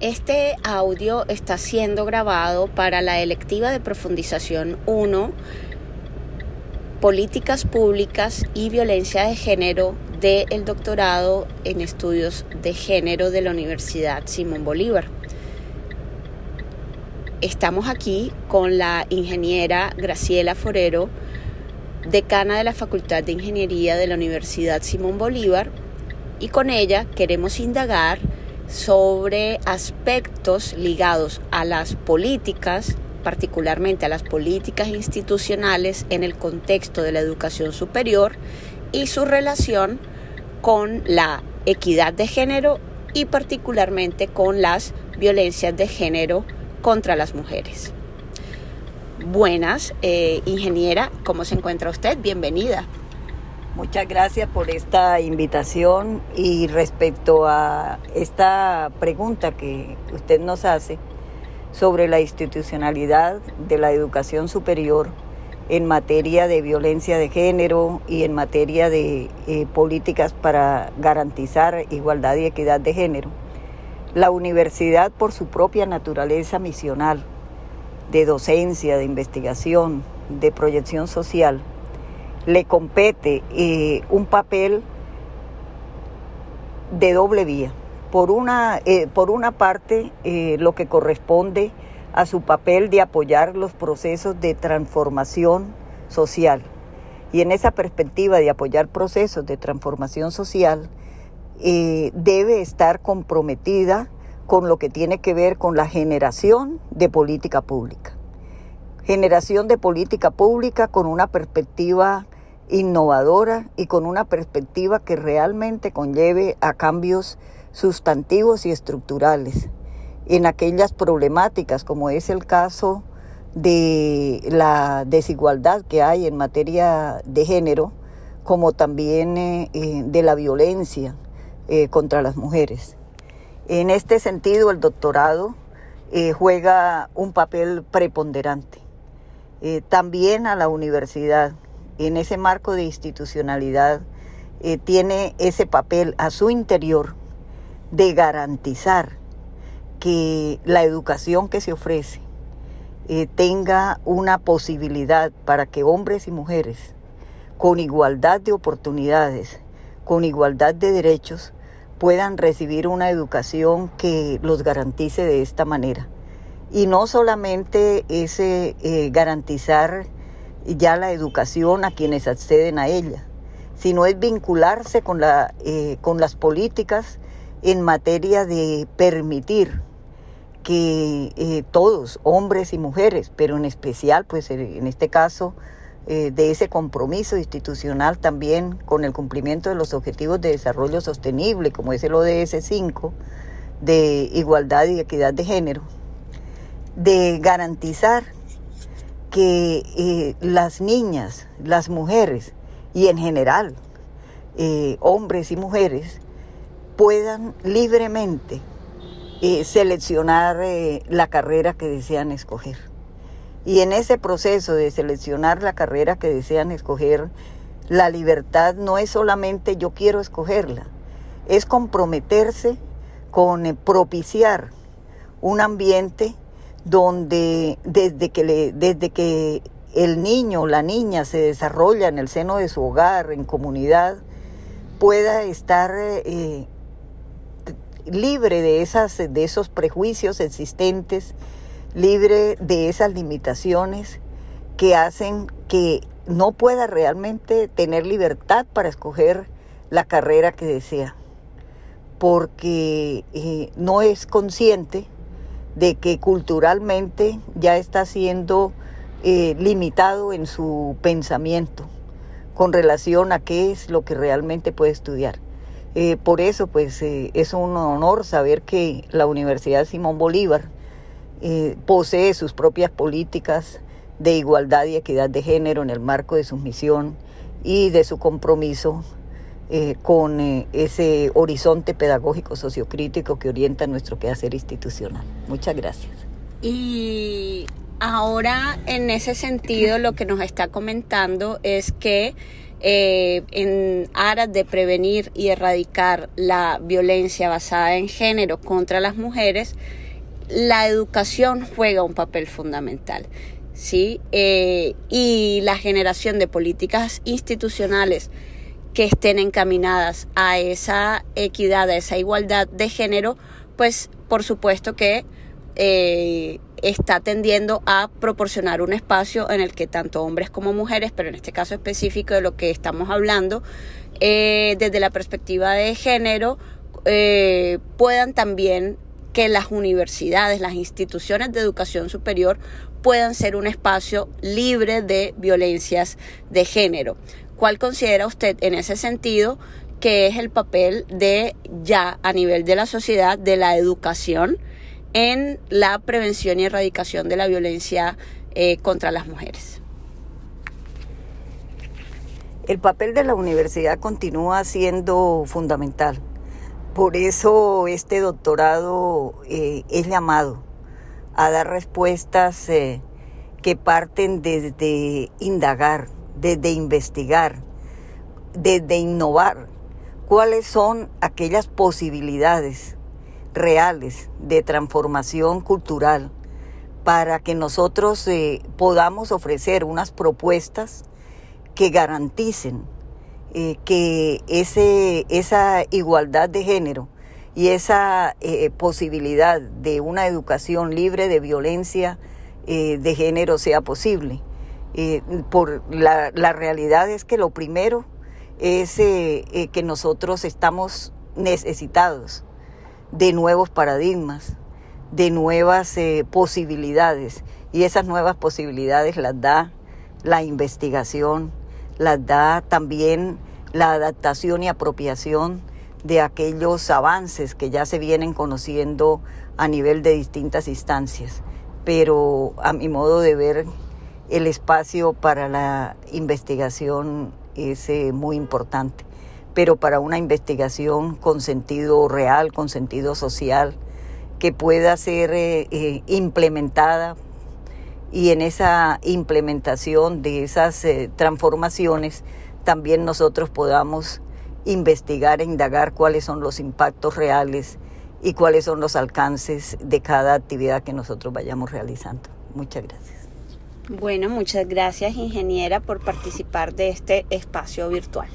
Este audio está siendo grabado para la electiva de profundización 1, Políticas Públicas y Violencia de Género del doctorado en estudios de género de la Universidad Simón Bolívar. Estamos aquí con la ingeniera Graciela Forero, decana de la Facultad de Ingeniería de la Universidad Simón Bolívar, y con ella queremos indagar sobre aspectos ligados a las políticas, particularmente a las políticas institucionales en el contexto de la educación superior y su relación con la equidad de género y particularmente con las violencias de género contra las mujeres. Buenas, eh, ingeniera, ¿cómo se encuentra usted? Bienvenida. Muchas gracias por esta invitación y respecto a esta pregunta que usted nos hace sobre la institucionalidad de la educación superior en materia de violencia de género y en materia de eh, políticas para garantizar igualdad y equidad de género. La universidad, por su propia naturaleza misional, de docencia, de investigación, de proyección social, le compete eh, un papel de doble vía. Por una, eh, por una parte, eh, lo que corresponde a su papel de apoyar los procesos de transformación social. Y en esa perspectiva de apoyar procesos de transformación social, debe estar comprometida con lo que tiene que ver con la generación de política pública. Generación de política pública con una perspectiva innovadora y con una perspectiva que realmente conlleve a cambios sustantivos y estructurales en aquellas problemáticas como es el caso de la desigualdad que hay en materia de género, como también eh, eh, de la violencia eh, contra las mujeres. En este sentido, el doctorado juega un papel preponderante. también a la universidad en ese marco de institucionalidad, eh, tiene ese papel a su interior de garantizar que la educación que se ofrece eh, tenga una posibilidad para que hombres y mujeres con igualdad de oportunidades, con igualdad de derechos, puedan recibir una educación que los garantice de esta manera. Y no solamente ese eh, garantizar ya la educación a quienes acceden a ella, sino es vincularse con, la, eh, con las políticas en materia de permitir que eh, todos, hombres y mujeres, pero en especial, pues en este caso, eh, de ese compromiso institucional también con el cumplimiento de los objetivos de desarrollo sostenible, como es el ODS 5, de igualdad y equidad de género, de garantizar que eh, las niñas, las mujeres y en general eh, hombres y mujeres puedan libremente seleccionar la carrera que desean escoger. Y en ese proceso de seleccionar la carrera que desean escoger, la libertad no es solamente yo quiero escogerla, es comprometerse con propiciar un ambiente donde desde que, desde que el niño o la niña se desarrolla en el seno de su hogar, en comunidad, pueda estar eh, libre de, esas, de esos prejuicios existentes, libre de esas limitaciones que hacen que no pueda realmente tener libertad para escoger la carrera que desea, porque eh, no es consciente de que culturalmente ya está siendo eh, limitado en su pensamiento con relación a qué es lo que realmente puede estudiar. Eh, por eso, pues, es un honor saber que la Universidad Simón Bolívar posee sus propias políticas de igualdad y equidad de género en el marco de su misión y de su compromiso eh, con eh, ese horizonte pedagógico sociocrítico que orienta nuestro quehacer institucional. Muchas gracias. Y ahora, en ese sentido, lo que nos está comentando es que eh, en aras de prevenir y erradicar la violencia basada en género contra las mujeres, la educación juega un papel fundamental. ¿sí? Eh, y la generación de políticas institucionales que estén encaminadas a esa equidad, a esa igualdad de género, pues por supuesto que eh, está tendiendo a proporcionar un espacio en el que tanto hombres como mujeres, pero en este caso específico de lo que estamos hablando, eh, desde la perspectiva de género, puedan también que las universidades, las instituciones de educación superior puedan ser un espacio libre de violencias de género. ¿Cuál considera usted en ese sentido que es el papel de ya a nivel de la sociedad, de la educación en la prevención y erradicación de la violencia eh, contra las mujeres? El papel de la universidad continúa siendo fundamental. Por eso este doctorado eh, es llamado a dar respuestas eh, que parten desde indagar, desde investigar, desde innovar. ¿Cuáles son aquellas posibilidades reales de transformación cultural para que nosotros eh, podamos ofrecer unas propuestas que garanticen eh, que ese, esa igualdad de género y esa eh, posibilidad de una educación libre de violencia eh, de género sea posible. Por la, la, realidad es que lo primero es que nosotros estamos necesitados de nuevos paradigmas, de nuevas posibilidades y esas nuevas posibilidades las da la investigación, las da también la adaptación y apropiación de aquellos avances que ya se vienen conociendo a nivel de distintas instancias. Pero a mi modo de ver, el espacio para la investigación es eh, muy importante, pero para una investigación con sentido real, con sentido social, que pueda ser eh, eh, implementada y en esa implementación de esas transformaciones también nosotros podamos investigar e indagar cuáles son los impactos reales y cuáles son los alcances de cada actividad que nosotros vayamos realizando. Muchas gracias. Bueno, muchas gracias ingeniera por participar de este espacio virtual.